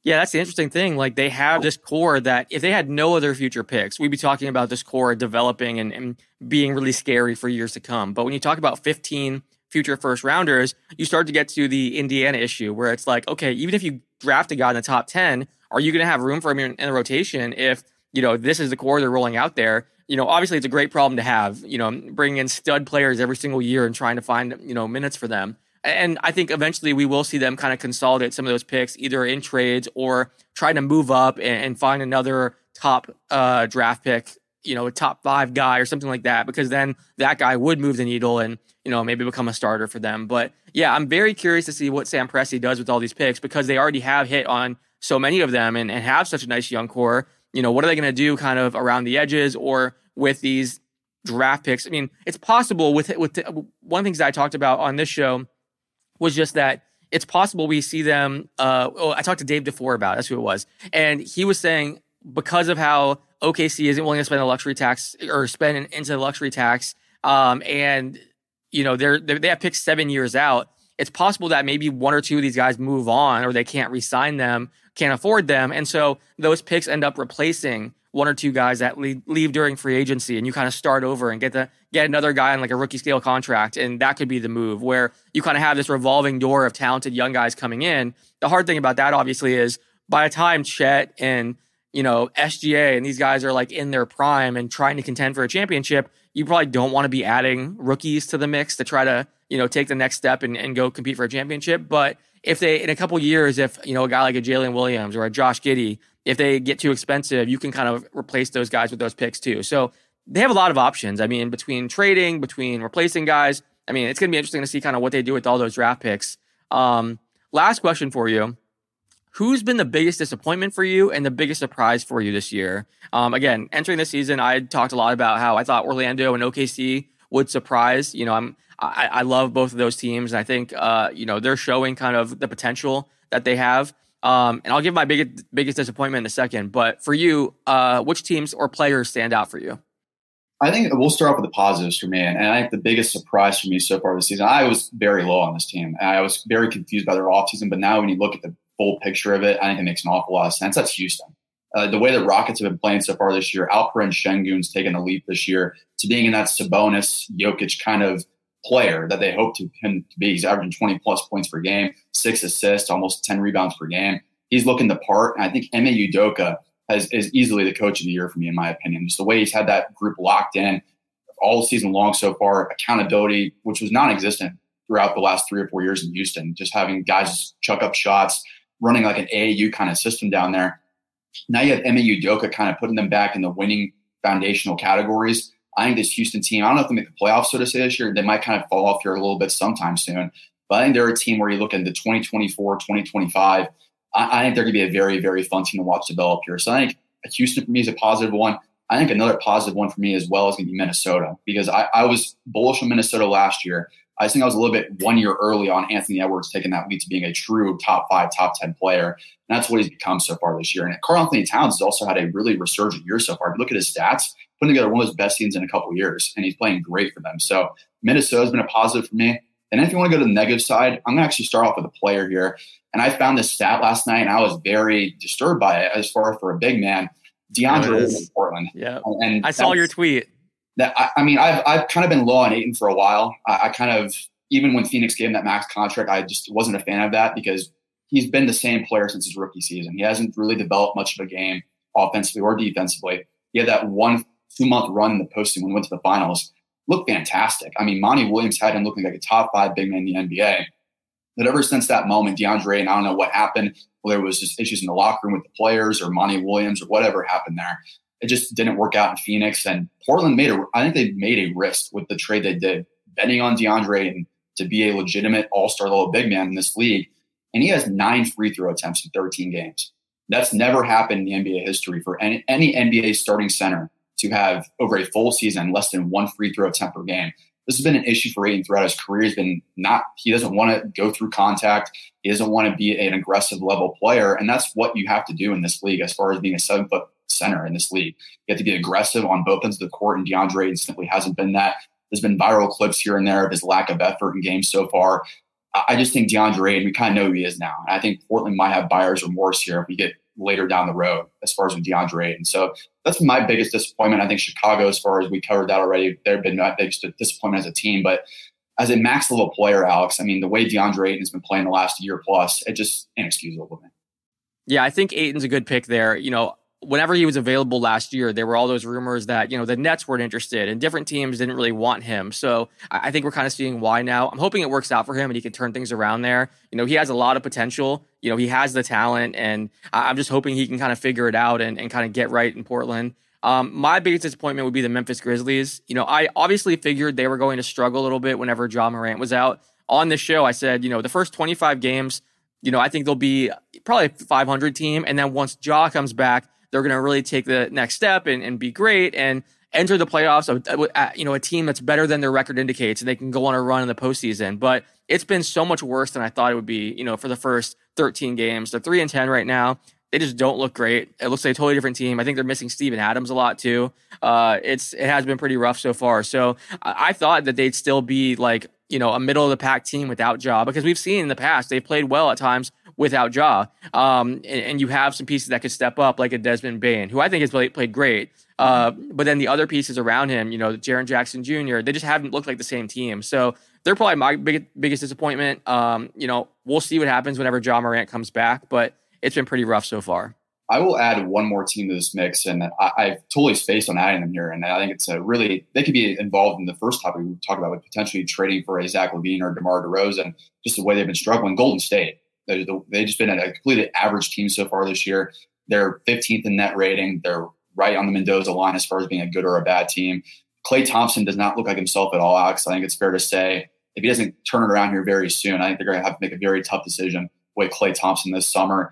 Speaker 1: Yeah, that's the interesting thing. Like they have this core that if they had no other future picks, we'd be talking about this core developing and, and being really scary for years to come. But when you talk about 15 future first rounders, you start to get to the Indiana issue where it's like, okay, even if you draft a guy in the top 10, are you going to have room for him in, in the rotation if, you know, this is the core they're rolling out there? You know, obviously it's a great problem to have, you know, bringing in stud players every single year and trying to find, you know, minutes for them. And I think eventually we will see them kind of consolidate some of those picks either in trades or trying to move up and, and find another top uh, draft pick, you know, a top five guy or something like that, because then that guy would move the needle and, you know, maybe become a starter for them. But yeah, I'm very curious to see what Sam Presti does with all these picks because they already have hit on so many of them and, and have such a nice young core. You know, what are they going to do kind of around the edges or with these draft picks? I mean, it's possible with, with one of the things that I talked about on this show was just that it's possible we see them. Uh, oh, I talked to Dave DeFore about it, that's who it was, and he was saying because of how OKC isn't willing to spend the luxury tax or spend into the luxury tax, um, and you know they're, they're they have picked seven years out. It's possible that maybe one or two of these guys move on, or they can't re-sign them, can't afford them, and so those picks end up replacing one or two guys that leave, leave during free agency and you kind of start over and get the get another guy on like a rookie scale contract and that could be the move where you kind of have this revolving door of talented young guys coming in. The hard thing about that obviously is by the time Chet and you know SGA and these guys are like in their prime and trying to contend for a championship, you probably don't want to be adding rookies to the mix to try to you know take the next step and, and go compete for a championship. But if they in a couple years, if you know a guy like a Jalen Williams or a Josh Giddey if they get too expensive, you can kind of replace those guys with those picks too. So they have a lot of options. I mean, between trading, between replacing guys. I mean, it's going to be interesting to see kind of what they do with all those draft picks. Um, last question for you. Who's been the biggest disappointment for you and the biggest surprise for you this year? Um, again, entering the season, I talked a lot about how I thought Orlando and OKC would surprise. You know, I'm I, I love both of those teams, and I think uh, you know they're showing kind of the potential that they have. Um, and I'll give my biggest biggest disappointment in a second. But for you, uh, which teams or players stand out for you?
Speaker 2: I think we'll start off with the positives for me. And, and I think the biggest surprise for me so far this season, I was very low on this team. And I was very confused by their offseason. But now when you look at the full picture of it, I think it makes an awful lot of sense. That's Houston. Uh, the way the Rockets have been playing so far this year, Alperen Sengun's taken a leap this year to being in that Sabonis, Jokic kind of player that they hope to him to be. He's averaging 20 plus points per game, six assists, almost 10 rebounds per game. He's looking the part. And I think Ime Udoka has, is easily the coach of the year for me, in my opinion. Just the way he's had that group locked in all season long so far, accountability, which was non existent throughout the last three or four years in Houston, just having guys chuck up shots, running like an AAU kind of system down there. Now you have Ime Udoka kind of putting them back in the winning foundational categories. I think this Houston team, I don't know if they make the playoffs, so to say, this year. They might kind of fall off here a little bit sometime soon. But I think they're a team where you look into 2024, 2025. I, I think they're going to be a very, very fun team to watch develop here. So I think Houston for me is a positive one. I think another positive one for me as well is going to be Minnesota because I, I was bullish on Minnesota last year. I think I was a little bit one year early on Anthony Edwards taking that lead to being a true top five, top 10 player. And that's what he's become so far this year. And Karl-Anthony Towns has also had a really resurgent year so far. If you look at his stats, putting together one of his best seasons in a couple years, and he's playing great for them. So Minnesota's been a positive for me. And if you want to go to the negative side, I'm going to actually start off with a player here. And I found this stat last night, and I was very disturbed by it as far for a big man. DeAndre Ayton Portland.
Speaker 1: Yeah. And I saw your tweet.
Speaker 2: That I, I, mean, I've I've kind of been low on Ayton for a while. I, I, kind of even when Phoenix gave him that max contract, I just wasn't a fan of that because he's been the same player since his rookie season. He hasn't really developed much of a game offensively or defensively. He had that one two month run in the posting when we went to the finals. Looked fantastic. I mean, Monty Williams had him looking like a top five big man in the NBA. But ever since that moment, DeAndre, and I don't know what happened, whether it was just issues in the locker room with the players or Monty Williams or whatever happened there, it just didn't work out in Phoenix. And Portland made a, I think they made a risk with the trade they did, betting on DeAndre Ayton to be a legitimate all star level big man in this league. And he has nine free throw attempts in 13 games. That's never happened in the NBA history for any, any NBA starting center to have over a full season less than one free throw attempt per game this has been an issue for Ayton throughout his career. He's been not, he doesn't want to go through contact. He doesn't want to be an aggressive level player. And that's what you have to do in this league as far as being a seven foot center in this league. You have to be aggressive on both ends of the court, and DeAndre Ayton simply hasn't been that. There's been viral clips here and there of his lack of effort in games so far. I just think DeAndre, and we kind of know who he is now. And I think Portland might have buyer's remorse here if we get later down the road as far as with DeAndre. And so that's my biggest disappointment. I think Chicago, as far as we covered that already, they've been my biggest disappointment as a team. But as a max level player, Alex, I mean, the way DeAndre Ayton has been playing the last year plus, it just inexcusable to me.
Speaker 1: Yeah, I think Ayton's a good pick there. You know, whenever he was available last year, there were all those rumors that, you know, the Nets weren't interested and different teams didn't really want him. So I think we're kind of seeing why now. I'm hoping it works out for him and he can turn things around there. You know, he has a lot of potential. You know, he has the talent and I'm just hoping he can kind of figure it out and, and kind of get right in Portland. Um, my biggest disappointment would be the Memphis Grizzlies. You know, I obviously figured they were going to struggle a little bit whenever Ja Morant was out. On this show, I said, you know, the first 25 games, you know, I think they'll be probably a 500 team. And then once Ja comes back, they're going to really take the next step and, and be great and enter the playoffs. Uh, you know, a team that's better than their record indicates, and they can go on a run in the postseason. But it's been so much worse than I thought it would be. You know, for the first 13 games, they're three and 10 right now. They just don't look great. It looks like a totally different team. I think they're missing Steven Adams a lot too. Uh, it's it has been pretty rough so far. So I, I thought that they'd still be like you know a middle of the pack team without Ja because we've seen in the past they've played well at times without Ja. Um, and, and, you have some pieces that could step up, like a Desmond Bane, who I think has played, played great. Uh, but then the other pieces around him, you know, Jaren Jackson Jr., they just haven't looked like the same team. So they're probably my big, biggest disappointment. Um, you know, we'll see what happens whenever Ja Morant comes back, but it's been pretty rough so far.
Speaker 2: I will add one more team to this mix, and I, I've totally spaced on adding them here. And I think it's a really they could be involved in the first topic we talked about with potentially trading for a Zach LaVine or DeMar DeRozan, just the way they've been struggling. Golden State, they, they've just been a completely average team so far this year. They're 15th in net rating. They're right on the Mendoza line as far as being a good or a bad team. Klay Thompson does not look like himself at all, Alex. I think it's fair to say if he doesn't turn it around here very soon, I think they're going to have to make a very tough decision with Klay Thompson this summer.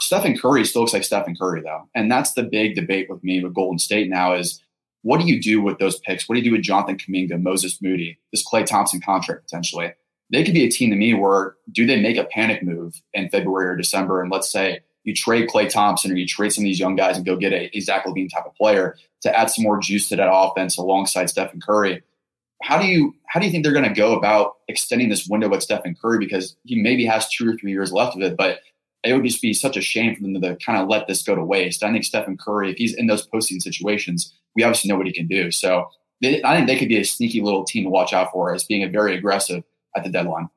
Speaker 2: Stephen Curry still looks like Stephen Curry though, and that's the big debate with me with Golden State now is what do you do with those picks? What do you do with Jonathan Kuminga, Moses Moody, this Klay Thompson contract potentially? They could be a team to me where do they make a panic move in February or December? And let's say you trade Klay Thompson or you trade some of these young guys and go get a, a Zach LaVine type of player to add some more juice to that offense alongside Stephen Curry. How do you how do you think they're going to go about extending this window with Stephen Curry because he maybe has two or three years left of it, but it would just be such a shame for them to kind of let this go to waste. I think Stephen Curry, if he's in those posting situations, we obviously know what he can do. So they, I think they could be a sneaky little team to watch out for as being a very aggressive at the deadline.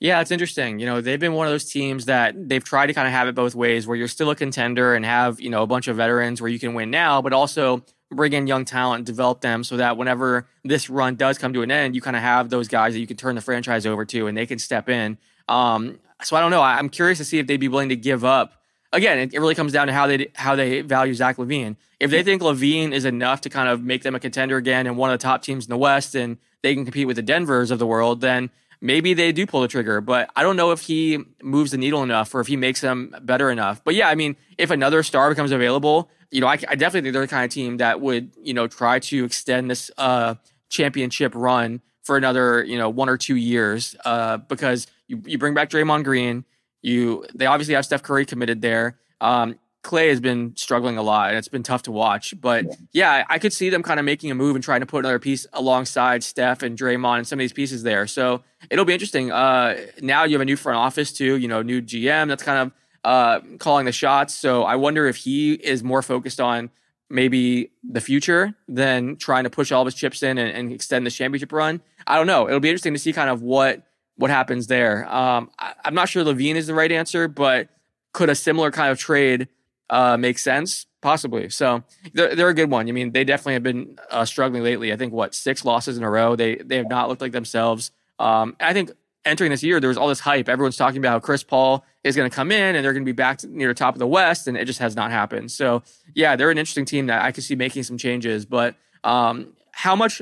Speaker 1: Yeah, it's interesting. You know, they've been one of those teams that they've tried to kind of have it both ways where you're still a contender and have, you know, a bunch of veterans where you can win now, but also bring in young talent and develop them so that whenever this run does come to an end, you kind of have those guys that you can turn the franchise over to and they can step in. Um, so I don't know. I'm curious to see if they'd be willing to give up. Again, it, really comes down to how they how they value Zach LaVine. If they think LaVine is enough to kind of make them a contender again and one of the top teams in the West and they can compete with the Denvers of the world, then maybe they do pull the trigger. But I don't know if he moves the needle enough or if he makes them better enough. But yeah, I mean, if another star becomes available, you know, I, I definitely think they're the kind of team that would, you know, try to extend this uh, championship run for another, you know, one or two years uh, because you, you bring back Draymond Green. You they obviously have Steph Curry committed there. Um, Klay has been struggling a lot, and it's been tough to watch. But yeah, I could see them kind of making a move and trying to put another piece alongside Steph and Draymond and some of these pieces there. So it'll be interesting. Uh, now you have a new front office too. You know, new GM that's kind of uh, calling the shots. So I wonder if he is more focused on maybe the future than trying to push all of his chips in and, and extend the championship run. I don't know. It'll be interesting to see kind of what what happens there. Um, I, I'm not sure LaVine is the right answer, but could a similar kind of trade uh, make sense? Possibly. So they're, they're a good one. I mean, they definitely have been uh, struggling lately. I think what six losses in a row. They they have not looked like themselves. Um, I think entering this year, there was all this hype. Everyone's talking about how Chris Paul is going to come in and they're going to be back near the top of the West, and it just has not happened. So yeah, they're an interesting team that I could see making some changes. But um, how much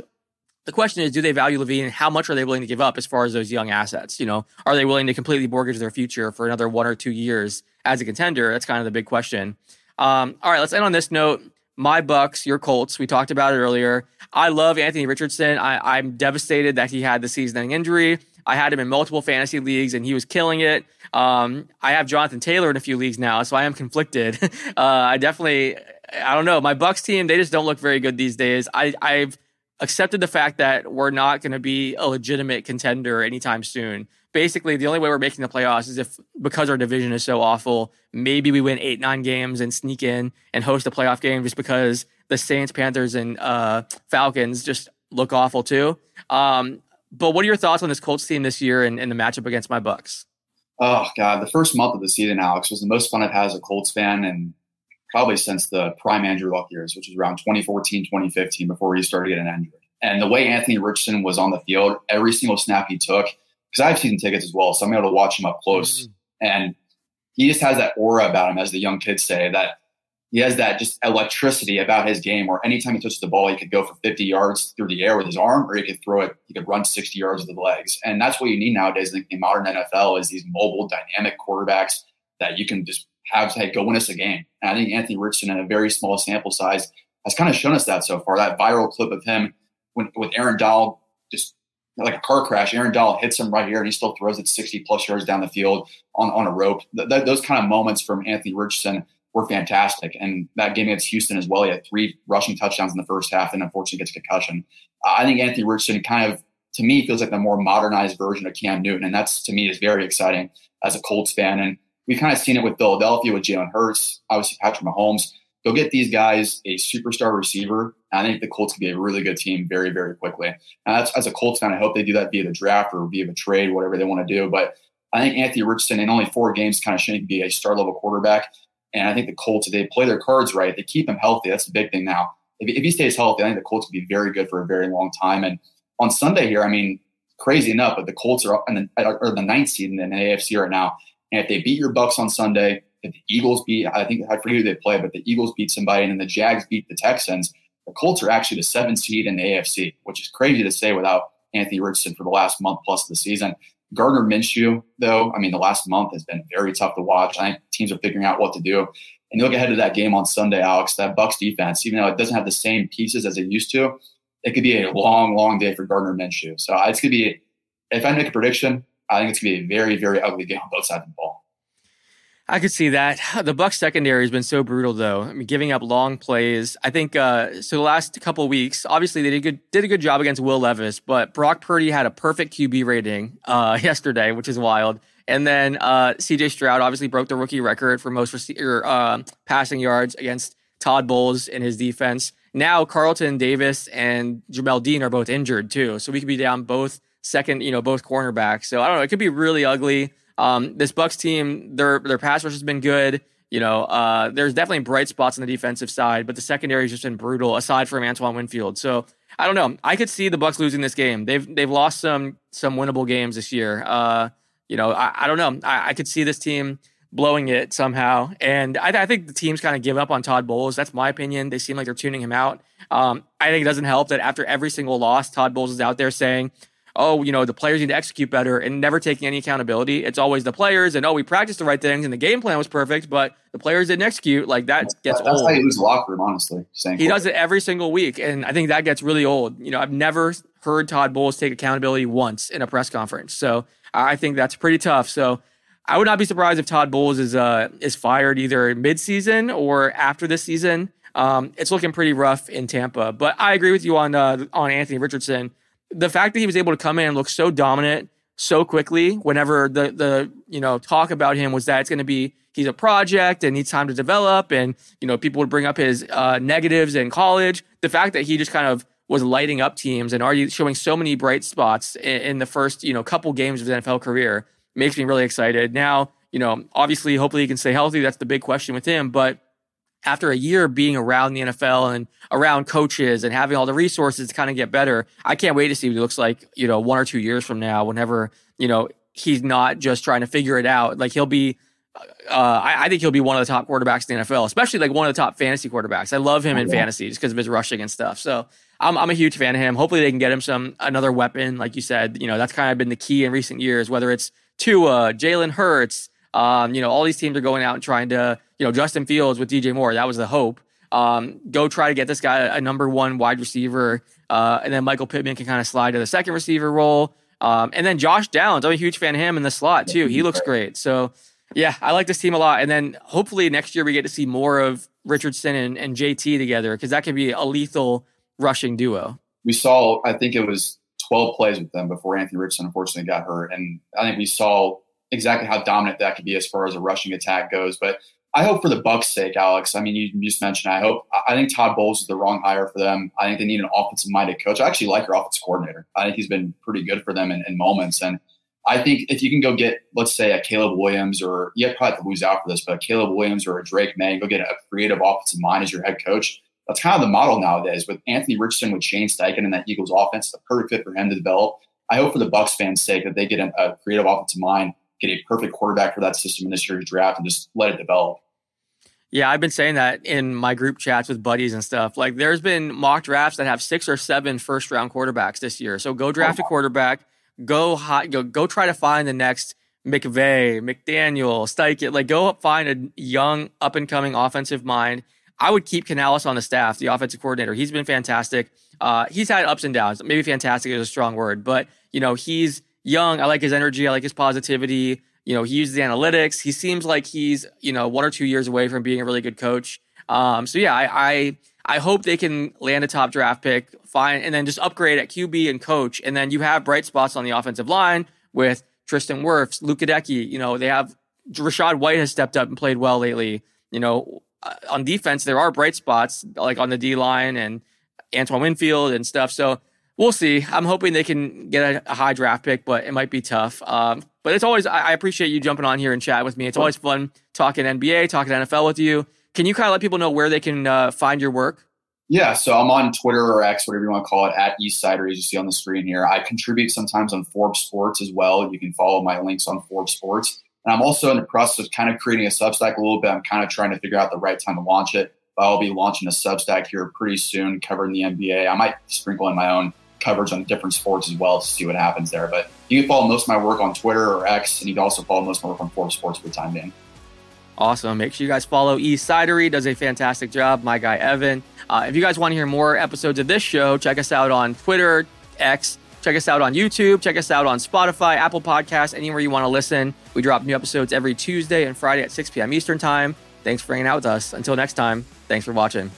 Speaker 1: the question is, do they value LaVine? and how much are they willing to give up as far as those young assets? You know, are they willing to completely mortgage their future for another one or two years as a contender? That's kind of the big question. Um, all right, let's end on this note. My Bucks, your Colts. We talked about it earlier. I love Anthony Richardson. I, I'm devastated that he had the season-ending injury. I had him in multiple fantasy leagues and he was killing it. Um, I have Jonathan Taylor in a few leagues now, so I am conflicted. uh, I definitely, I don't know. My Bucks team, they just don't look very good these days. I, I've accepted the fact that we're not going to be a legitimate contender anytime soon. Basically, the only way we're making the playoffs is if because our division is so awful, maybe we win eight, nine games and sneak in and host a playoff game just because the Saints, Panthers, and uh, Falcons just look awful too. Um, but what are your thoughts on this Colts team this year and, and the matchup against my Bucks?
Speaker 2: Oh God, the first month of the season, Alex, was the most fun I've had as a Colts fan, and probably since the prime Andrew Luck years, which was around 2014, 2015, before he started getting injured. And the way Anthony Richardson was on the field, every single snap he took, because I have season tickets as well, so I'm able to watch him up close. Mm-hmm. And he just has that aura about him, as the young kids say, that he has that just electricity about his game where anytime he touches the ball, he could go for 50 yards through the air with his arm, or he could throw it, he could run 60 yards with the legs. And that's what you need nowadays in the modern NFL is these mobile, dynamic quarterbacks that you can just have to go win us a game. And I think Anthony Richardson, in a very small sample size, has kind of shown us that so far. That viral clip of him when, with Aaron Donald just like a car crash. Aaron Donald hits him right here, and he still throws it 60 plus yards down the field on, on a rope. Th- th- those kind of moments from Anthony Richardson were fantastic. And that game against Houston as well, he had three rushing touchdowns in the first half, and unfortunately gets a concussion. Uh, I think Anthony Richardson kind of, to me, feels like the more modernized version of Cam Newton, and that's to me is very exciting as a Colts fan. And we've kind of seen it with Philadelphia with Jalen Hurts, obviously Patrick Mahomes. Go get these guys a superstar receiver. I think the Colts could be a really good team very, very quickly. And that's as a Colts fan, I hope they do that via the draft or via the trade, whatever they want to do. But I think Anthony Richardson in only four games kind of shouldn't be a star level quarterback. And I think the Colts, if they play their cards right, they keep him healthy. That's the big thing now. If, if he stays healthy, I think the Colts could be very good for a very long time. And on Sunday here, I mean, crazy enough, but the Colts are in the, are the ninth seed in the AFC right now. And if they beat your Bucks on Sunday, if the Eagles beat, I think I forget who they play, but the Eagles beat somebody, and then the Jags beat the Texans. The Colts are actually the seventh seed in the AFC, which is crazy to say without Anthony Richardson for the last month plus of the season. Gardner Minshew, though, I mean, the last month has been very tough to watch. I think teams are figuring out what to do. And you look ahead to that game on Sunday, Alex, that Bucks defense, even though it doesn't have the same pieces as it used to, it could be a long, long day for Gardner Minshew. So uh, it's going to be, if I make a prediction, I think it's going to be a very, very ugly game on both sides of the ball.
Speaker 1: I could see that. The Bucks secondary has been so brutal, though. I mean, giving up long plays. I think uh, so. The last couple weeks, obviously, they did good did a good job against Will Levis, but Brock Purdy had a perfect QB rating uh, yesterday, which is wild. And then uh, C.J. Stroud obviously broke the rookie record for most rece- or, uh, passing yards against Todd Bowles in his defense. Now Carlton Davis and Jamel Dean are both injured too, so we could be down both second, you know, both cornerbacks. So I don't know. It could be really ugly. Um, this Bucks team, their their pass rush has been good. You know, uh, there's definitely bright spots on the defensive side, but the secondary has just been brutal. Aside from Antoine Winfield, so I don't know. I could see the Bucks losing this game. They've they've lost some some winnable games this year. Uh, you know, I, I don't know. I, I, could see this team blowing it somehow, and I, I think the team's kind of give up on Todd Bowles. That's my opinion. They seem like they're tuning him out. Um, I think it doesn't help that after every single loss, Todd Bowles is out there saying oh, you know, the players need to execute better and never taking any accountability. It's always the players and, oh, we practiced the right things and the game plan was perfect, but the players didn't execute. Like that gets
Speaker 2: That's
Speaker 1: old.
Speaker 2: That's how you lose the locker room, honestly.
Speaker 1: He does it every single week. And I think that gets really old. You know, I've never heard Todd Bowles take accountability once in a press conference. So I think that's pretty tough. So I would not be surprised if Todd Bowles is uh, is fired either midseason or after this season. Um, it's looking pretty rough in Tampa, but I agree with you on uh, on Anthony Richardson the fact that he was able to come in and look so dominant so quickly whenever the the you know talk about him was that it's going to be he's a project and needs time to develop and you know people would bring up his uh, negatives in college. The fact that he just kind of was lighting up teams and already showing so many bright spots in, in the first you know couple games of his NFL career makes me really excited. Now you know obviously hopefully he can stay healthy. That's the big question with him. But after a year being around the NFL and around coaches and having all the resources to kind of get better, I can't wait to see what he looks like, you know, one or two years from now, whenever, you know, he's not just trying to figure it out. Like he'll be, uh, I, I, think he'll be one of the top quarterbacks in the NFL, especially like one of the top fantasy quarterbacks. I love him in fantasy just because of his rushing and stuff. So I'm, I'm a huge fan of him. Hopefully they can get him some, another weapon. Like you said, you know, that's kind of been the key in recent years, whether it's Tua, Jalen Hurts, um, you know, all these teams are going out and trying to, you know, Justin Fields with DJ Moore. That was the hope. Um, go try to get this guy a number one wide receiver, uh, and then Michael Pittman can kind of slide to the second receiver role. Um, and then Josh Downs, I'm a huge fan of him in the slot too. He looks great. So yeah, I like this team a lot. And then hopefully next year we get to see more of Richardson and, and JT together because that could be a lethal rushing duo.
Speaker 2: We saw, I think it was 12 plays with them before Anthony Richardson unfortunately got hurt, and I think we saw exactly how dominant that could be as far as a rushing attack goes. But I hope for the Bucks' sake, Alex. I mean, you just mentioned. I hope. I think Todd Bowles is the wrong hire for them. I think they need an offensive-minded coach. I actually like your offensive coordinator. I think he's been pretty good for them in, in moments, and I think if you can go get, let's say, a Caleb Williams, or you probably have to lose out for this, but Caleb Williams or a Drake Maye, go get a creative offensive mind as your head coach. That's kind of the model nowadays with Anthony Richardson, with Shane Steichen and that Eagles offense. It's a perfect fit for him to develop. I hope for the Bucks fans' sake that they get a creative offensive mind, get a perfect quarterback for that system in this year's draft, and just let it develop.
Speaker 1: Yeah, I've been saying that in my group chats with buddies and stuff. Like, there's been mock drafts that have six or seven first round quarterbacks this year. So go draft a oh. quarterback, go hot, go go try to find the next McVay, McDaniel, Steichen. Like, go find a young up and coming offensive mind. I would keep Canales on the staff, the offensive coordinator. He's been fantastic. Uh, he's had ups and downs. Maybe fantastic is a strong word, but you know he's young. I like his energy. I like his positivity. You know, he uses the analytics. He seems like he's, you know, one or two years away from being a really good coach. Um, so yeah, I, I, I hope they can land a top draft pick, fine, and then just upgrade at QB and coach. And then you have bright spots on the offensive line with Tristan Wirfs, Luke Goedeke. You know, they have Rachaad White has stepped up and played well lately. You know, uh, on defense, there are bright spots like on the D line and Antoine Winfield and stuff. So we'll see. I'm hoping they can get a, high draft pick, but it might be tough. Um, but it's always, I, I, appreciate you jumping on here and chat with me. It's always fun talking NBA, talking NFL with you. Can you kind of let people know where they can uh, find your work?
Speaker 2: Yeah, so I'm on Twitter or X, whatever you want to call it, at ESidery, as you see on the screen here. I contribute sometimes on Forbes Sports as well. You can follow my links on Forbes Sports. And I'm also in the process of kind of creating a Substack a little bit. I'm kind of trying to figure out the right time to launch it. But I'll be launching a Substack here pretty soon covering the NBA. I might sprinkle in my own coverage on different sports as well to see what happens there. But you can follow most of my work on Twitter or X, and you can also follow most of my work on Forbes Sports for the time being.
Speaker 1: Awesome. Make sure you guys follow ESidery. Does a fantastic job. My guy, Evan. Uh, if you guys want to hear more episodes of this show, check us out on Twitter, X. Check us out on YouTube. Check us out on Spotify, Apple Podcasts, anywhere you want to listen. We drop new episodes every Tuesday and Friday at 6 p.m. Eastern Time. Thanks for hanging out with us. Until next time, thanks for watching.